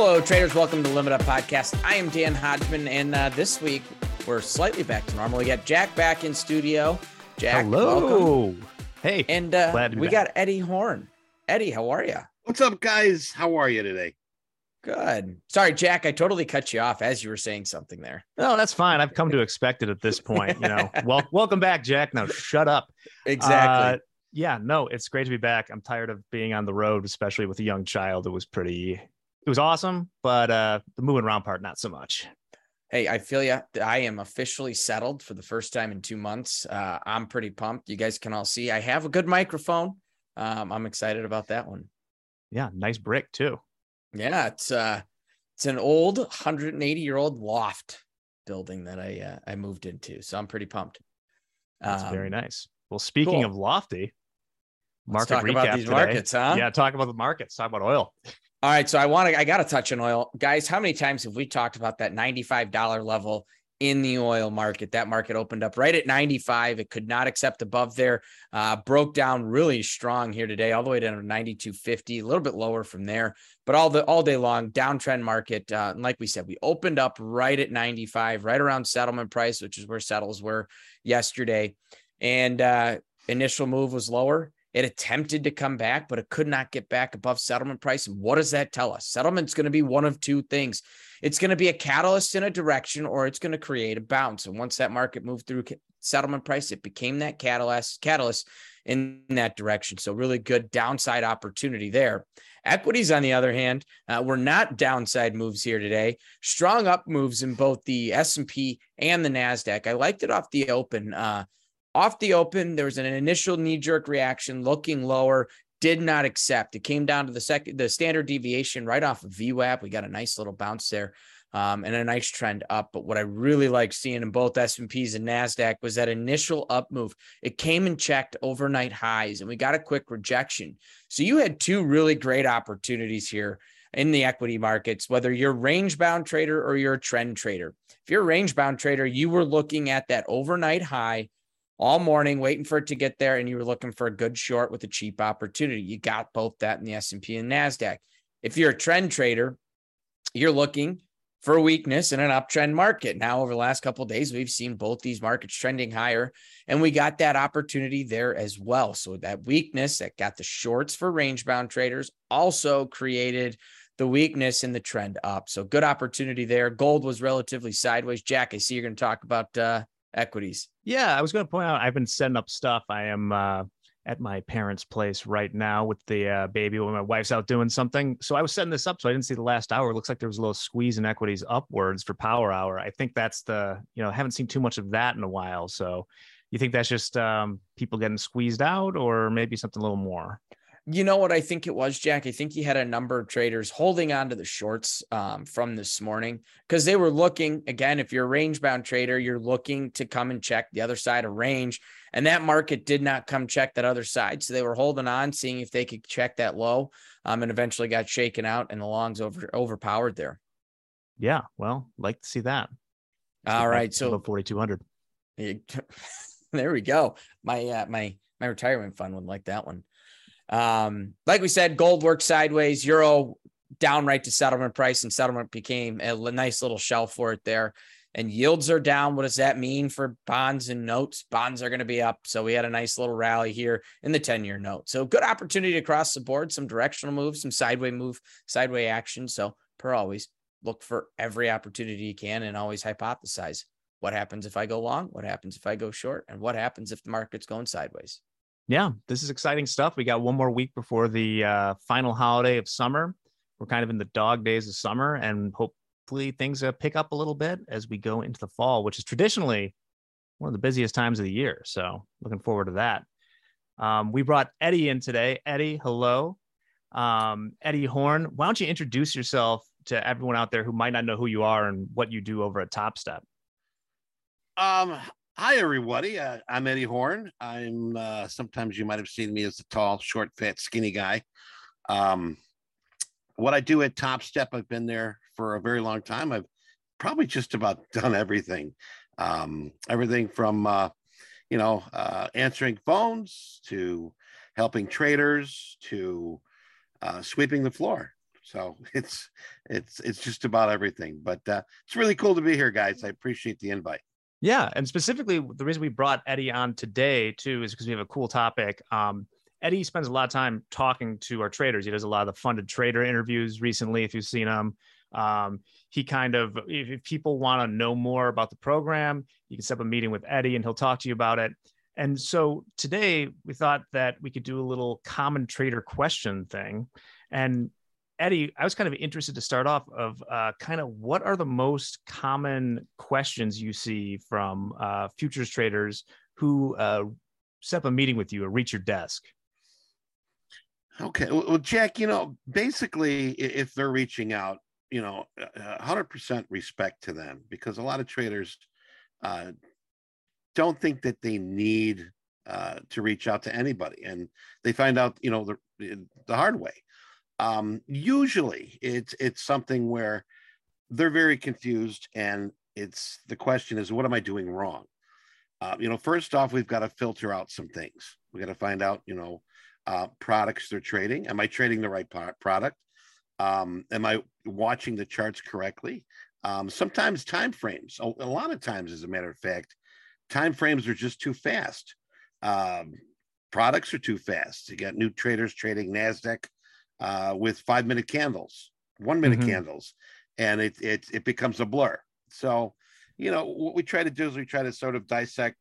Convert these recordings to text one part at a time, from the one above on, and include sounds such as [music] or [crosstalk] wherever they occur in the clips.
Hello, traders. Welcome to the Limit Up Podcast. I am Dan Hodgman, and uh, this week we're slightly back to normal. We got Jack back in studio. Jack, Hello. welcome. Hey. And uh, Glad to be we back. got Eddie Horn. Eddie, how are you? What's up, guys? How are you today? Good. Sorry, Jack. I totally cut you off as you were saying something there. No, that's fine. I've come to expect it at this point. You know, [laughs] well, welcome back, Jack. Now shut up. Exactly. Uh, yeah, no, it's great to be back. I'm tired of being on the road, especially with a young child. It was pretty, it was awesome, but uh the moving around part, not so much. Hey, I feel you. I am officially settled for the first time in two months. Uh, I'm pretty pumped. You guys can all see I have a good microphone. Um, I'm excited about that one. Yeah, nice brick too. Yeah, it's uh, it's an old 180 year old loft building that I uh, I moved into, so I'm pretty pumped. That's Um, very nice. Well, speaking cool. of lofty, Let's market talk recap about these today. markets, huh? Yeah, talk about the markets. Talk about oil. All right, so I want to I got to touch on oil. Guys, how many times have we talked about that $95 level in the oil market? That market opened up right at 95. It could not accept above there. Uh, broke down really strong here today, all the way down to 92.50, a little bit lower from there. But all the all day long downtrend market. Uh, and like we said, we opened up right at 95, right around settlement price, which is where settles were yesterday. And uh, initial move was lower. It attempted to come back, but it could not get back above settlement price. And what does that tell us? Settlement's going to be one of two things. It's going to be a catalyst in a direction, or it's going to create a bounce. And once that market moved through settlement price, it became that catalyst, catalyst in that direction. So really good downside opportunity there. Equities, on the other hand, uh, were not downside moves here today. Strong up moves in both the S&P and the Nasdaq. I liked it off the open. Uh, off the open, there was an initial knee-jerk reaction, looking lower, did not accept. It came down to the second, the standard deviation right off of VWAP. We got a nice little bounce there, um, and a nice trend up. But what I really like seeing in both S and P's and Nasdaq was that initial up move. It came and checked overnight highs, and we got a quick rejection. So you had two really great opportunities here in the equity markets, whether you're range bound trader or you're a trend trader. If you're a range bound trader, you were looking at that overnight high all morning waiting for it to get there and you were looking for a good short with a cheap opportunity. You got both that in the s&p and nasdaq. If you're a trend trader you're looking for weakness in an uptrend market. Now over the last couple days we've seen both these markets trending higher and we got that opportunity there as well. So that weakness that got the shorts for range bound traders also created the weakness in the trend up. So good opportunity there. Gold was relatively sideways. Jack i see you're going to talk about uh equities Yeah, I was going to point out I've been setting up stuff. I am uh, at my parents' place right now with the uh, baby when my wife's out doing something. So I was setting this up, so I didn't see the last hour. It looks like there was a little squeeze in equities upwards for power hour. I think that's the you know haven't seen too much of that in a while. So you think that's just um, people getting squeezed out, or maybe something a little more? You know what I think it was, Jack? I think he had a number of traders holding on to the shorts um, from this morning because they were looking again. If you're a range bound trader, you're looking to come and check the other side of range, and that market did not come check that other side. So they were holding on, seeing if they could check that low, um, and eventually got shaken out, and the longs over overpowered there. Yeah, well, like to see that. All right, so forty two hundred. [laughs] there we go. My uh, my my retirement fund would like that one. Um, like we said, gold worked sideways, euro down right to settlement price, and settlement became a nice little shelf for it there. And yields are down. What does that mean for bonds and notes? Bonds are going to be up. So we had a nice little rally here in the 10 year note. So good opportunity across the board, some directional moves, some sideways move, sideway action. So per always, look for every opportunity you can and always hypothesize what happens if I go long, what happens if I go short, and what happens if the market's going sideways. Yeah, this is exciting stuff. We got one more week before the uh, final holiday of summer. We're kind of in the dog days of summer, and hopefully things uh, pick up a little bit as we go into the fall, which is traditionally one of the busiest times of the year. So, looking forward to that. Um, we brought Eddie in today. Eddie, hello. Um, Eddie Horn, why don't you introduce yourself to everyone out there who might not know who you are and what you do over at Topstep? Um, hi everybody. Uh, I'm Eddie Horn. I'm uh, sometimes you might have seen me as the tall, short, fat, skinny guy. Um, what I do at Topstep, I've been there for a very long time. I've probably just about [laughs] done everything. Um, everything from uh, you know, uh, answering phones to helping traders to uh, sweeping the floor. So [laughs] it's it's it's just about everything. But uh, it's really cool to be here, guys. I appreciate the invite. Yeah, and specifically the reason we brought Eddie on today too is because we have a cool topic. Um, Eddie spends a lot of time talking to our traders. He does a lot of the funded trader interviews recently. If you've seen them, um, he kind of if, if people want to know more about the program, you can set up a meeting with Eddie and he'll talk to you about it. And so today we thought that we could do a little common trader question thing. And Eddie, I was kind of interested to start off of uh, kind of what are the most common questions you see from uh, futures traders who uh, set up a meeting with you or reach your desk? Okay, well, Jack, you know, basically, if they're reaching out, you know, 100% respect to them because a lot of traders uh, don't think that they need uh, to reach out to anybody, and they find out, you know, the the hard way. Um, usually, it's it's something where they're very confused, and it's the question is, what am I doing wrong? Uh, you know, first off, we've got to filter out some things. We got to find out, you know, uh, products they're trading. Am I trading the right product? Um, am I watching the charts correctly? Um, sometimes time frames, a, a, lot of times, as a matter of fact, time frames are just too fast. Um, products are too fast. You got new traders trading NASDAQ uh, with five minute candles, one minute mm-hmm. candles, and it, it, it becomes a blur. So, you know, what we try to do is we try to sort of dissect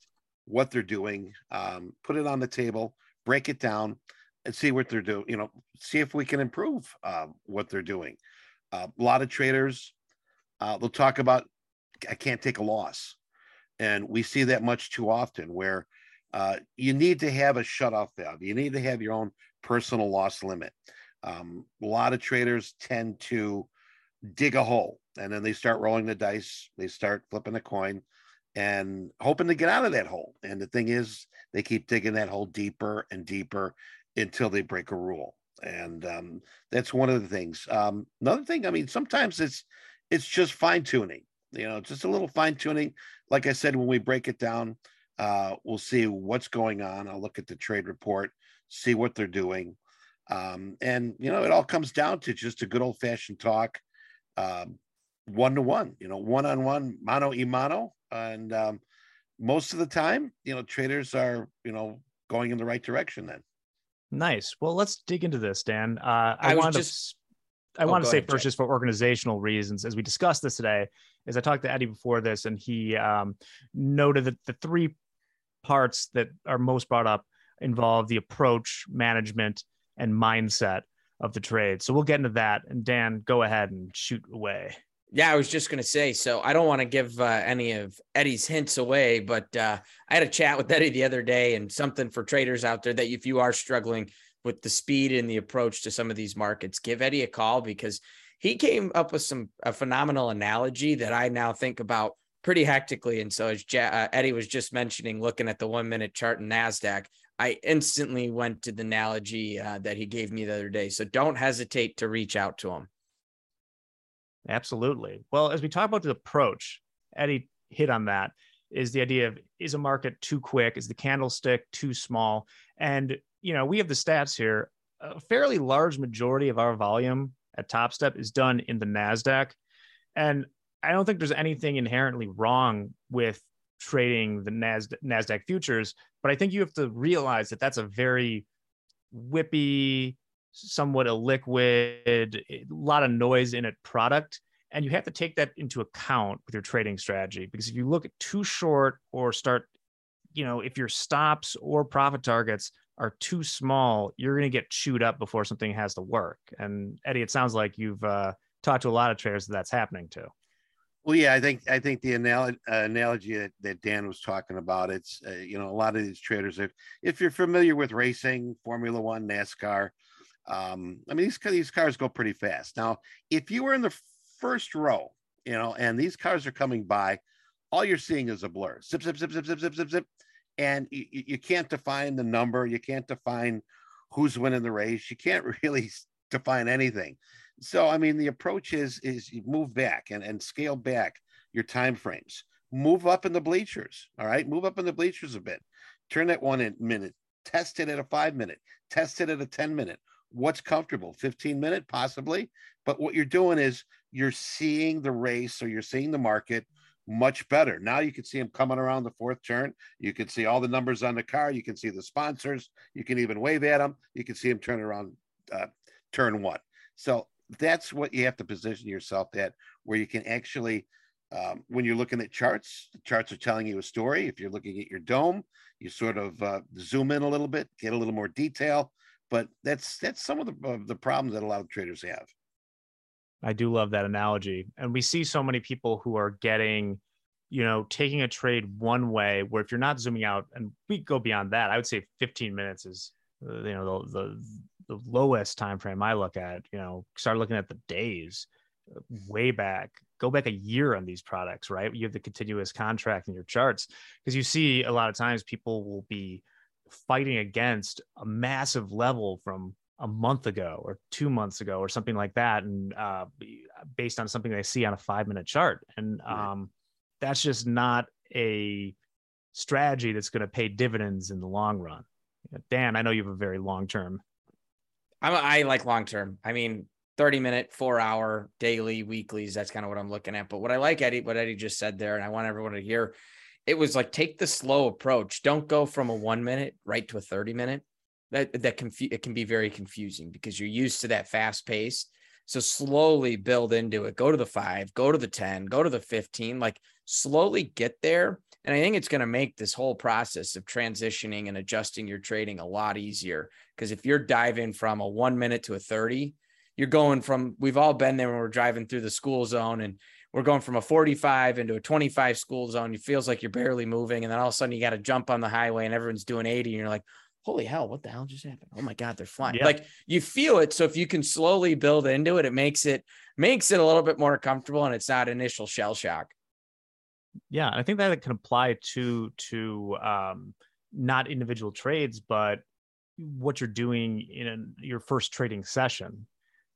what they're doing, um, put it on the table, break it down, and see what they're doing. You know, see if we can improve uh, what they're doing. Uh, a lot of traders, uh, they'll talk about, I can't take a loss. And we see that much too often where uh, you need to have a shut off valve. You need to have your own personal loss limit. Um, a lot of traders tend to dig a hole and then they start rolling the dice, they start flipping a coin and hoping to get out of that hole. And the thing is, they keep digging that hole deeper and deeper until they break a rule. And um, that's one of the things. Um, another thing, I mean, sometimes it's it's just fine tuning. You know, just a little fine tuning. Like I said, when we break it down, uh, we'll see what's going on. I'll look at the trade report, see what they're doing, um, and you know, it all comes down to just a good old fashioned talk, one to one. You know, one on one, mano y mano, and um, most of the time, you know, traders are you know going in the right direction. Then Nice. Well, let's dig into this, Dan. Uh, I, I want to. Just... I oh, want to say ahead, first, Jay. just for organizational reasons, as we discussed this today, as I talked to Eddie before this, and he um, noted that the three parts that are most brought up involve the approach, management, and mindset of the trade. So we'll get into that. And Dan, go ahead and shoot away. Yeah, I was just going to say. So I don't want to give uh, any of Eddie's hints away, but uh, I had a chat with Eddie the other day, and something for traders out there that if you are struggling with the speed and the approach to some of these markets, give Eddie a call because he came up with some a phenomenal analogy that I now think about pretty hectically. And so as uh, Eddie was just mentioning, looking at the one minute chart in Nasdaq, I instantly went to the analogy uh, that he gave me the other day. So don't hesitate to reach out to him. Absolutely. Well, as we talk about the approach, Eddie hit on that is the idea of is a market too quick? Is the candlestick too small? And, you know, we have the stats here. A fairly large majority of our volume at Topstep is done in the NASDAQ. And I don't think there's anything inherently wrong with trading the NASDAQ, NASDAQ futures, but I think you have to realize that that's a very whippy, somewhat illiquid, a lot of noise in it product. And you have to take that into account with your trading strategy because if you look at too short or start, you know, if your stops or profit targets are too small, you're going to get chewed up before something has to work. And Eddie, it sounds like you've uh, talked to a lot of traders that that's happening to. Well, yeah, I think I think the analogy, uh, analogy that, that Dan was talking about, it's uh, you know a lot of these traders, if if you're familiar with racing, Formula One, NASCAR, um, I mean, these these cars go pretty fast. Now, if you were in the first row, you know, and these cars are coming by, all you're seeing is a blur. Zip, zip, zip, zip, zip, zip, zip, zip, and you, you can't define the number. You can't define who's winning the race. You can't [laughs] really define anything. So, I mean, the approach is is you move back and and scale back your time frames. Move up in the bleachers. All right, move up in the bleachers a bit. Turn that one in minute. Test it at a five minute. Test it at a ten minute what's comfortable 15 minute possibly but what you're doing is you're seeing the race or you're seeing the market much better now you can see them coming around the fourth turn you can see all the numbers on the car you can see the sponsors you can even wave at them you can see them turn around uh, turn one so that's what you have to position yourself at where you can actually um, when you're looking at charts the charts are telling you a story if you're looking at your dome you sort of uh, zoom in a little bit get a little more detail but that's that's some of the uh, the problems that a lot of traders have. I do love that analogy, and we see so many people who are getting, you know, taking a trade one way. Where if you're not zooming out, and we go beyond that, I would say 15 minutes is, uh, you know, the, the the lowest time frame I look at. You know, start looking at the days, uh, way back. Go back a year on these products, right? You have the continuous contract in your charts because you see a lot of times people will be fighting against a massive level from a month ago or two months ago or something like that and uh, based on something they see on a five minute chart and um, that's just not a strategy that's going to pay dividends in the long run dan i know you have a very long term I'm, i like long term i mean 30 minute four hour daily weeklies that's kind of what i'm looking at but what i like eddie what eddie just said there and i want everyone to hear it was like take the slow approach. Don't go from a one minute right to a 30 minute. That that confu- it can be very confusing because you're used to that fast pace. So slowly build into it. Go to the five, go to the 10, go to the 15, like slowly get there. And I think it's going to make this whole process of transitioning and adjusting your trading a lot easier. Because if you're diving from a one minute to a 30, you're going from, we've all been there when we're driving through the school zone and we're going from a 45 into a 25 school zone. It feels like you're barely moving. And then all of a sudden you got to jump on the highway and everyone's doing 80. And you're like, holy hell, what the hell just happened? Oh my God, they're flying. Yeah. Like you feel it. So if you can slowly build into it, it makes it makes it a little bit more comfortable and it's not initial shell shock. Yeah. I think that it can apply to to um not individual trades, but what you're doing in your first trading session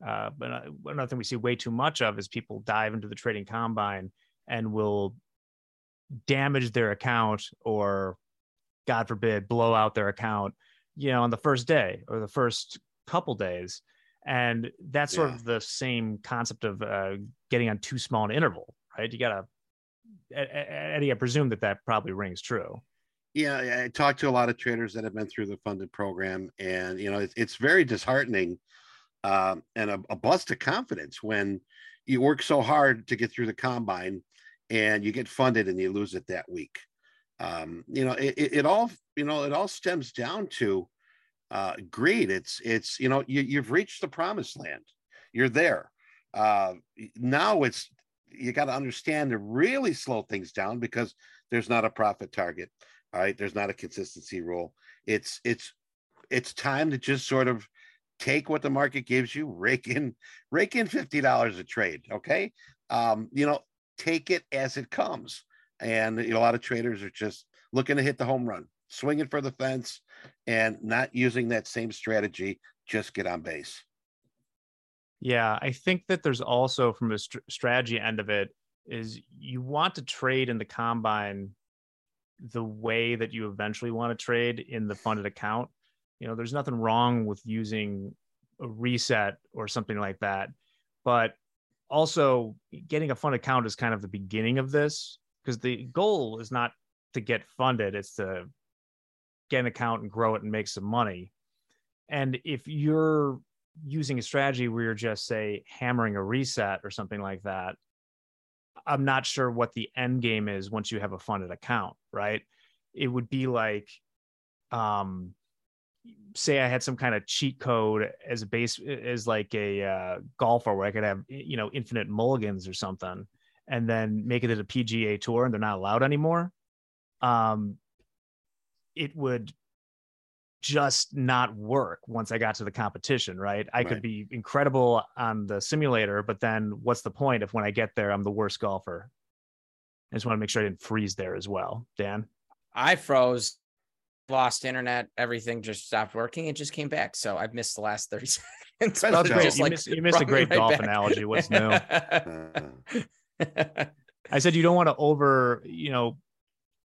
uh, but another thing we see way too much of is people dive into the trading combine and will damage their account or, God forbid, blow out their account, you know, on the first day or the first couple days. And that's sort yeah. of the same concept of uh, getting on too small an interval, right? You got to, Eddie, I presume that that probably rings true. Yeah, I talked to a lot of traders that have been through the funded program, and you know, it's, it's very disheartening uh, and a, a bust of confidence when you work so hard to get through the combine and you get funded and you lose it that week. Um, you know, it, it, all you know it all stems down to uh, greed. It's it's you know you, you've reached the promised land. You're there. Uh, now it's you got to understand to really slow things down because there's not a profit target. Right, there's not a consistency rule. It's it's it's time to just sort of take what the market gives you, rake in, rake in $50 a trade. Okay. Um, you know, take it as it comes. And you know, a lot of traders are just looking to hit the home run, swinging for the fence and not using that same strategy. Just get on base. Yeah. I think that there's also from a st- strategy end of it is you want to trade in the combine the way that you eventually want to trade in the funded account you know there's nothing wrong with using a reset or something like that. But also getting a fund account is kind of the beginning of this because the goal is not to get funded it's to get an account and grow it and make some money. And if you're using a strategy where you're just say hammering a reset or something like that i'm not sure what the end game is once you have a funded account right? It would be like um say I had some kind of cheat code as a base as like a uh, golfer where I could have you know infinite mulligans or something, and then make it a PGA tour and they're not allowed anymore, um, it would just not work once I got to the competition. Right? I right. could be incredible on the simulator, but then what's the point if when I get there I'm the worst golfer? I just want to make sure I didn't freeze there as well, Dan. I froze lost internet, everything just stopped working. It just came back. So I've missed the last 30 [laughs] seconds. That's just you, like missed, you missed a great right golf back. analogy. What's new? [laughs] I said you don't want to over, you know,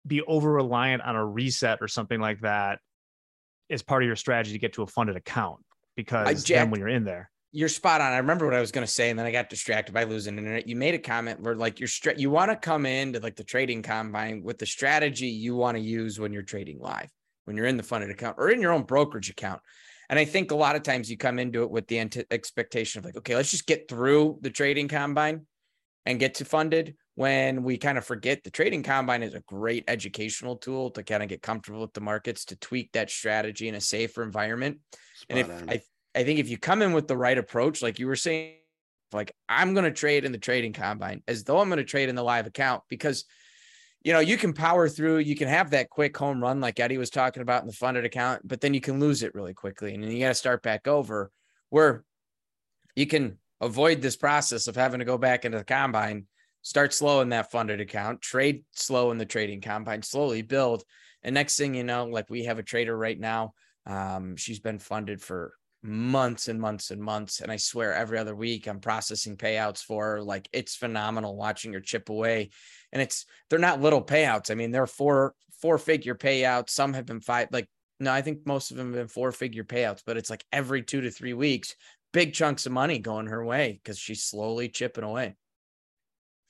be over reliant on a reset or something like that as part of your strategy to get to a funded account. because Jack, then when you're in there, you're spot on. I remember what I was going to say, and then I got distracted by losing internet. You made a comment where like you're stra- you want to come into like the trading combine with the strategy you want to use when you're trading live, when you're in the funded account or in your own brokerage account. And I think a lot of times you come into it with the ant- expectation of like, okay, let's just get through the trading combine and get to funded when we kind of forget the trading combine is a great educational tool to kind of get comfortable with the markets to tweak that strategy in a safer environment. Spot and if on. I I think if you come in with the right approach, like you were saying, like I'm going to trade in the trading combine as though I'm going to trade in the live account because you know you can power through you can have that quick home run like eddie was talking about in the funded account but then you can lose it really quickly and then you got to start back over where you can avoid this process of having to go back into the combine start slow in that funded account trade slow in the trading combine slowly build and next thing you know like we have a trader right now um, she's been funded for months and months and months. And I swear every other week I'm processing payouts for her. like it's phenomenal watching her chip away. And it's they're not little payouts. I mean, they're four four figure payouts. Some have been five, like no, I think most of them have been four figure payouts, but it's like every two to three weeks, big chunks of money going her way because she's slowly chipping away.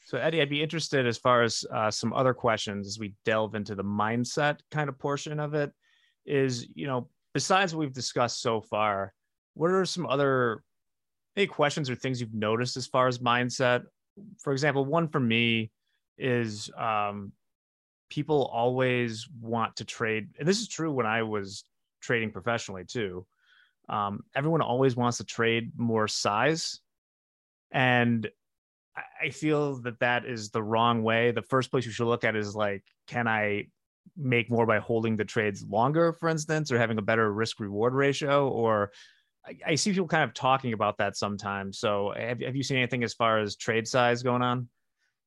So, Eddie, I'd be interested as far as uh, some other questions as we delve into the mindset kind of portion of it. Is, you know, besides what we've discussed so far, what are some other any questions or things you've noticed as far as mindset? For example, one for me is um, people always want to trade, and this is true when I was trading professionally too. Um, everyone always wants to trade more size, and I feel that that is the wrong way. The first place you should look at is like, can I make more by holding the trades longer, for instance, or having a better risk reward ratio, or I, I, see people kind of talking about that sometimes. So have, have you seen anything as far as trade size going on?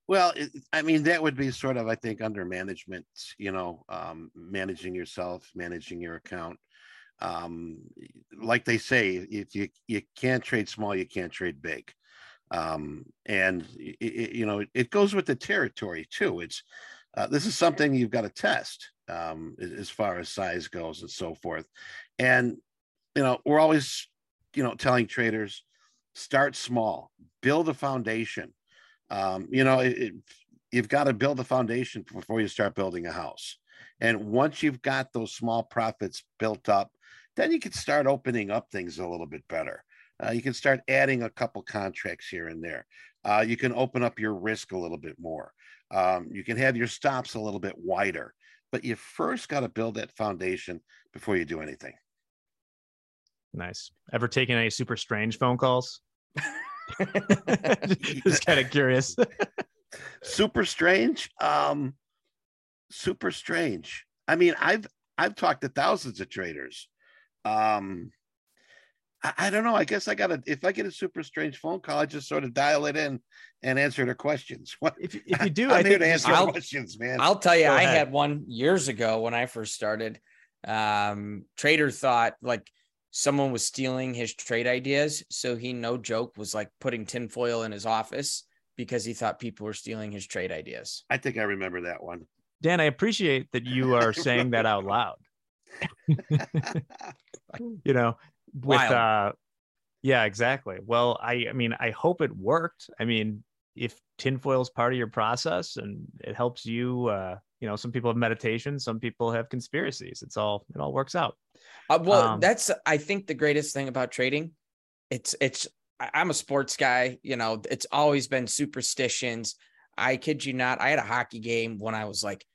Well, I mean, that would be sort of, I think, under management, you know, um, managing yourself, managing your account. Um, like they say, if you, you can't trade small, you can't trade big. Um, and, it, you know, it goes with the territory too. It's, uh, this is something you've got to test um, as far as size goes and so forth. And you know, we're always, you know, telling traders start small, build a foundation. Um, you know, it, it, you've got to build a foundation before you start building a house. And once you've got those small profits built up, then you can start opening up things a little bit better. Uh, you can start adding a couple contracts here and there. Uh, you can open up your risk a little bit more. Um, you can have your stops a little bit wider, but you first got to build that foundation before you do anything. Nice. Ever taken any super strange phone calls? [laughs] Just kind of [laughs] curious. super strange. Um, super strange. I mean, I've I've talked to thousands of traders. Um, I, I don't know. I guess I gotta if I get a super strange phone call, I just sort of dial it in and answer their questions. [laughs] What if, if you do? I'm I think to answer I'll, questions, man. I'll tell you, I had one years ago when I first started. Um, trader thought like someone was stealing his trade ideas. So he, no joke, was like putting tinfoil in his office because he thought people were stealing his trade ideas. I think I remember that one. Dan, I appreciate that you are [laughs] saying that out loud. [laughs] you know, with Wild. uh yeah, exactly. Well, I I mean, I hope it worked. I mean, if tinfoil is part of your process and it helps you uh you know some people have meditation some people have conspiracies it's all it all works out uh, well um, that's i think the greatest thing about trading it's it's i'm a sports guy you know it's always been superstitions i kid you not i had a hockey game when i was like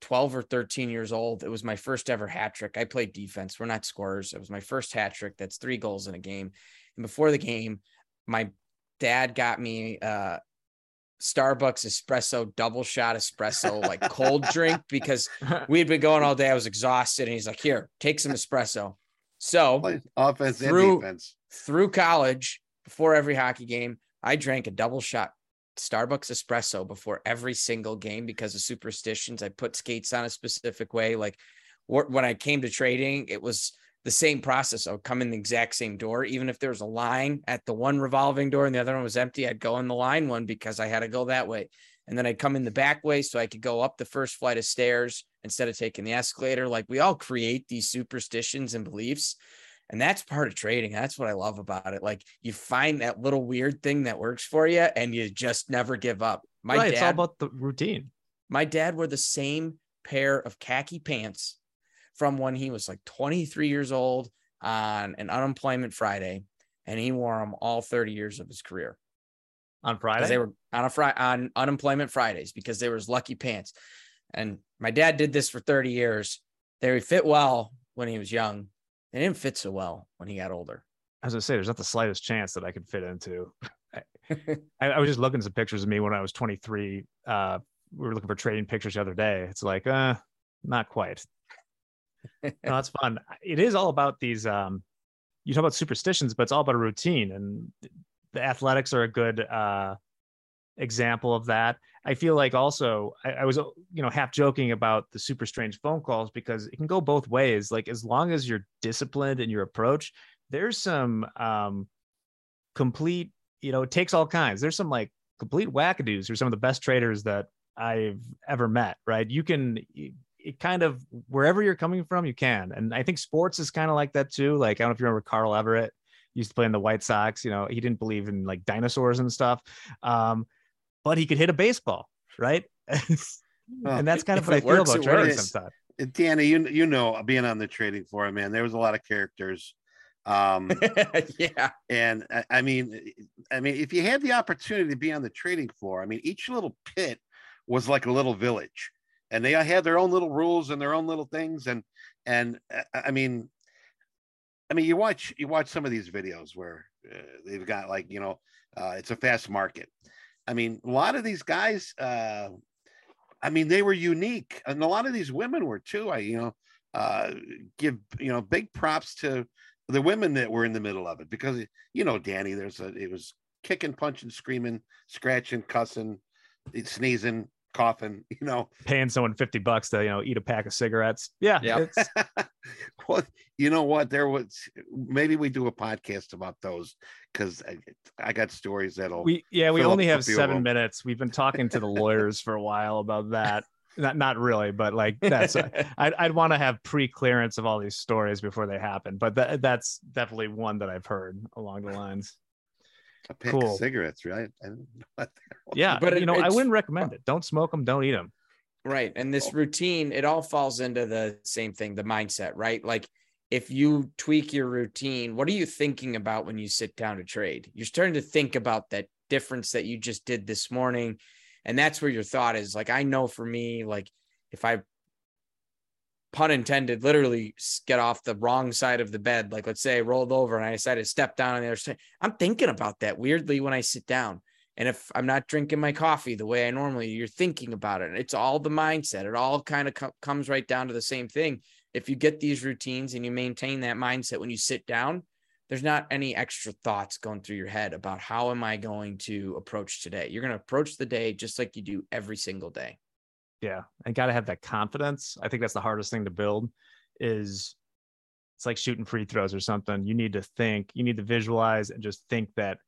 12 or 13 years old it was my first ever hat trick i played defense we're not scorers it was my first hat trick that's three goals in a game and before the game my dad got me uh Starbucks espresso double shot espresso like cold drink because [laughs] we had been going all day. I was exhausted, and he's like, "Here, take some espresso." So offense through, and defense through college, before every hockey game, I drank a double shot Starbucks espresso before every single game because of superstitions. I put skates on a specific way. Like when I came to trading, it was the same process. I would come in the exact same door, even if there was a line at the one revolving door and the other one was empty. I'd go in the line one because I had to go that way. And then I'd come in the back way so I could go up the first flight of stairs instead of taking the escalator. Like we all create these superstitions and beliefs. And that's part of trading. That's what I love about it. Like you find that little weird thing that works for you and you just never give up. My right, dad, it's all about the routine. My dad wore the same pair of khaki pants from when he was like 23 years old on an unemployment Friday, and he wore them all 30 years of his career. On Friday, they were on a Friday on unemployment Fridays because they were his lucky pants. And my dad did this for 30 years. They fit well when he was young. They didn't fit so well when he got older. As I say, there's not the slightest chance that I could fit into. I, I, was just looking at some pictures of me when I was 23. Uh, we were looking for trading pictures the other day. It's like, uh, not quite [laughs] no, that's fun. It is all about these. Um, you talk about superstitions, but it's all about a routine, and the athletics are a good uh, example of that. I feel like also I, I, was you know half joking about the super strange phone calls because it can go both ways. Like as long as you're disciplined in your approach, there's some um, complete you know it takes all kinds. There's some like complete wackadoos who are some of the best traders that I've ever met. Right? You can it kind of wherever you're coming from, you can. And I think sports is kind of like that too. Like I don't know if you remember Carl Everett used to play in the White Sox. You know, he didn't believe in like dinosaurs and stuff, um, but he could hit a baseball, right? and that's kind of what I feel works, about trading sometimes. Danny, you you know, being on the trading floor, man, there was a lot of characters. Um, [laughs] yeah, and I, I mean, I mean, if you had the opportunity to be on the trading floor, I mean, each little pit was like a little village and they had their own little rules and their own little things and and uh, i mean i mean you watch you watch some of these videos where uh, they've got like you know uh, it's a fast market i mean a lot of these guys uh i mean they were unique and a lot of these women were too. I you know uh give you know big props to the women that were in the middle of it because you know danny there's a it was kicking punching screaming scratching cussing sneezing coffin, [laughs] you know, paying someone 50 bucks to, you know, eat a pack of cigarettes. Yeah. yeah. [laughs] well, you know what? There was maybe we do a podcast about those because I, I, got stories that'll we yeah, we only have seven minutes. We've been talking to the lawyers for a while about that. Not not really, but like [laughs] that's uh, I'd I'd want to have pre-clearance of all these stories before they happen. But that that's definitely one that I've heard along the lines a pack cool. of cigarettes, right? [laughs] yeah, but you know, I wouldn't recommend it. Don't smoke them. Don't eat them. Right, and this oh. routine, it all falls into the same thing, the mindset, right? Like if you tweak your routine, what are you thinking about when you sit down to trade? You're starting to think about that difference that you just did this morning. And that's where your thought is. Like, I know for me, like if I pun intended, literally get off the wrong side of the bed. Like, let's say I rolled over and I decided to step down on the other side. I'm thinking about that weirdly when I sit down. And if I'm not drinking my coffee the way I normally, you're thinking about it. It's all the mindset. It all kind of co- comes right down to the same thing. If you get these routines and you maintain that mindset when you sit down, there's not any extra thoughts going through your head about how am I going to approach today. You're going to approach the day just like you do every single day. Yeah, and got to have that confidence. I think that's the hardest thing to build. Is it's like shooting free throws or something. You need to think. You need to visualize and just think that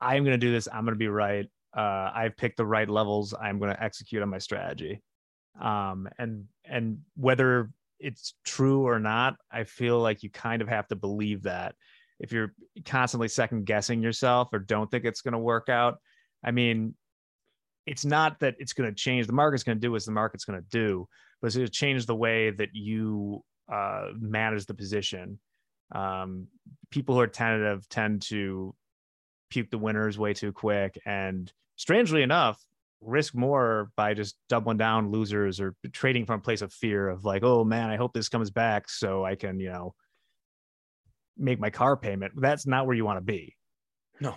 I'm going to do this. I'm going to be right. Uh, I've picked the right levels. I'm going to execute on my strategy. Um, and and whether it's true or not, I feel like you kind of have to believe that. If you're constantly second guessing yourself or don't think it's going to work out, I mean, it's not that it's going to change. The market's going to do what the market's going to do but it's going to change the way that you uh, manage the position. Um, people who are tentative tend to puke the winners way too quick and strangely enough risk more by just doubling down losers or trading from a place of fear of like oh man i hope this comes back so i can you know make my car payment. That's not where you want to be. No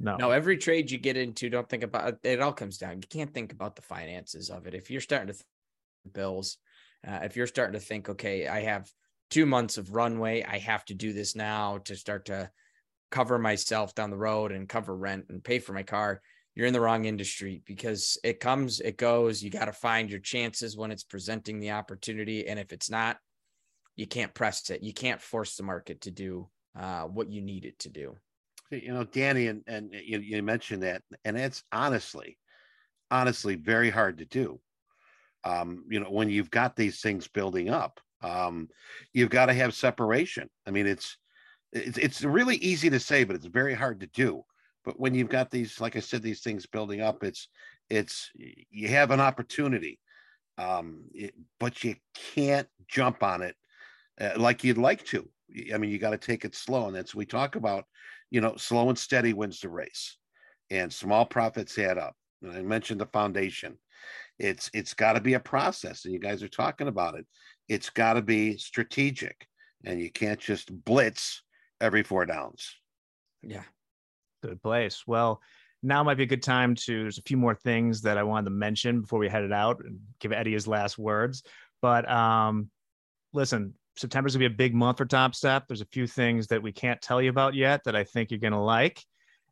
no. No, every trade you get into, don't think about it. It all comes down. You can't think about the finances of it. If you're starting to bills, uh, if you're starting to think, okay, I have two months of runway, I have to do this now to start to cover myself down the road and cover rent and pay for my car, you're in the wrong industry because it comes, it goes. You got to find your chances when it's presenting the opportunity. And if it's not, you can't press it. You can't force the market to do uh, what you need it to do you know, Danny, and, and you, you mentioned that, and it's honestly, honestly very hard to do. Um, you know, when you've got these things building up, Um, you've got to have separation. I mean, it's it's it's really easy to say, but it's very hard to do. But when you've got these, like I said, these things building up, it's it's you have an opportunity, um, it, but you can't jump on it uh, like you'd like to. I mean, you got to take it slow, and that's we talk about. You know, slow and steady wins the race, and small profits add up. And I mentioned the foundation. It's it's got to be a process, and you guys are talking about it. It's got to be strategic, and you can't just blitz every four downs. Yeah, good place. Well, now might be a good time to. There's a few more things that I wanted to mention before we headed out and give Eddie his last words. But um, listen, September's gonna be a big month for Topstep. There's a few things that we can't tell you about yet that I think you're gonna like.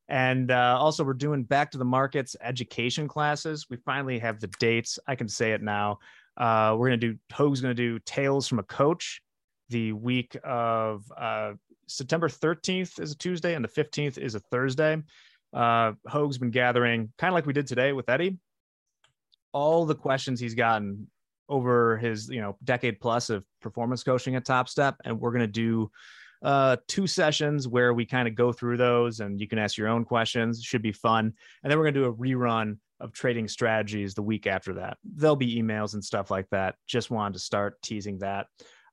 And uh, also, we're doing back to the markets education classes. We finally have the dates. I can say it now. Uh, we're to do, Hogue's to do Tales from a Coach the week of uh, September 13th is a Tuesday and the 15th is a Thursday. Uh, Hogue's been gathering, kind of like we did today with Eddie, all the questions he's gotten over his you know decade plus of performance coaching at Topstep, and we're going to do uh, two sessions where we kind of go through those and you can ask your own questions. Should be fun. And then we're going to do a rerun of trading strategies the week after that. There'll be emails and stuff like that. Just wanted to start teasing that.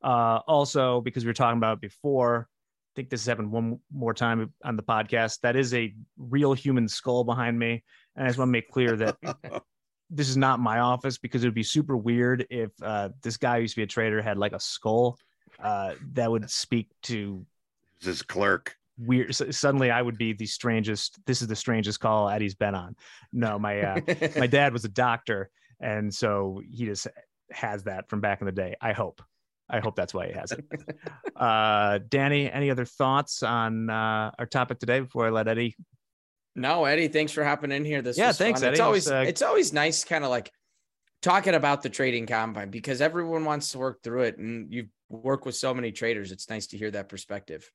Uh, also, because we were talking about it before, I think this happened one more time on the podcast. That is a real human skull behind me. And I just want to make clear that [laughs] this is not my office because it would be super weird if uh, this guy used to be a trader had like a skull uh, that would speak to his clerk. Weird. So suddenly, I would be the strangest. This is the strangest call Eddie's been on. No, my uh, [laughs] my dad was a doctor, and so he just has that from back in the day. I hope. I hope that's why he has it. [laughs] Uh, Danny, any other thoughts on uh, our topic today before I let Eddie? No, Eddie, thanks for hopping in here. This yeah, thanks. Eddie. It's always uh, it's always nice, kind of like talking about the trading combine because everyone wants to work through it, and you work with so many traders. It's nice to hear that perspective.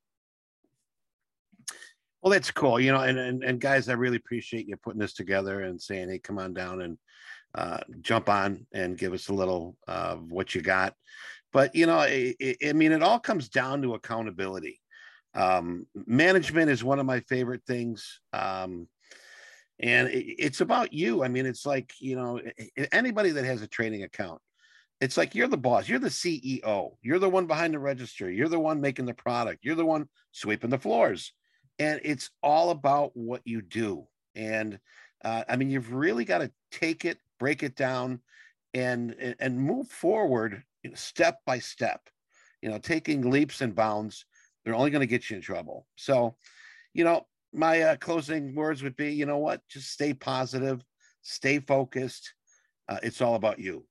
Well, that's cool. You know, and, and, and guys, I really appreciate you putting this together and saying, hey, come on down and uh, jump on and give us a little of uh, what you got. But, you know, I, I mean, it all comes down to accountability. Um, management is one of my favorite things. Um, and it, it's about you. I mean, it's like, you know, anybody that has a trading account, it's like you're the boss, you're the CEO, you're the one behind the register, you're the one making the product, you're the one sweeping the floors. And it's all about what you do. And uh, I mean, you've really got to take it, break it down, and and move forward step by step. You know, taking leaps and bounds, they're only going to get you in trouble. So, you know, my uh, closing words would be, you know what, just stay positive, stay focused. Uh, it's all about you.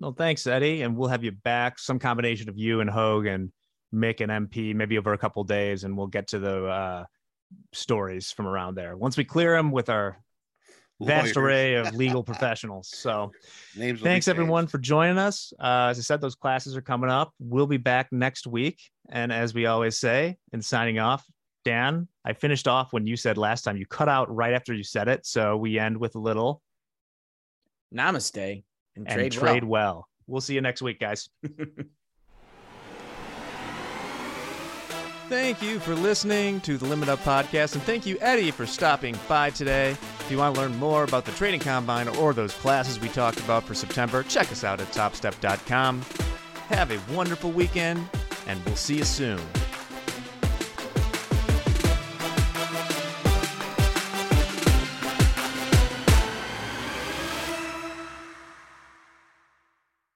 Well, thanks, Eddie. And we'll have you back, some combination of you and Hogue and Mick and MP, maybe over a couple days, and we'll get to the uh, stories from around there. Once we clear them with our vast array of [laughs] legal professionals. So thanks everyone for joining us. Uh, as I said, those classes are coming up. We'll be back next week. And as we always say, in signing off, Dan, I finished off when you said last time you cut out right after you said it. So we end with a little namaste and, and trade, trade well. well. We'll see you next week, guys. [laughs] Thank you for listening to the Limit Up Podcast, and thank you, Eddie, for stopping by today. If you want to learn more about the training Combine or those classes we talked about for September, check us out at topstep.com. Have a wonderful weekend, and we'll see you soon.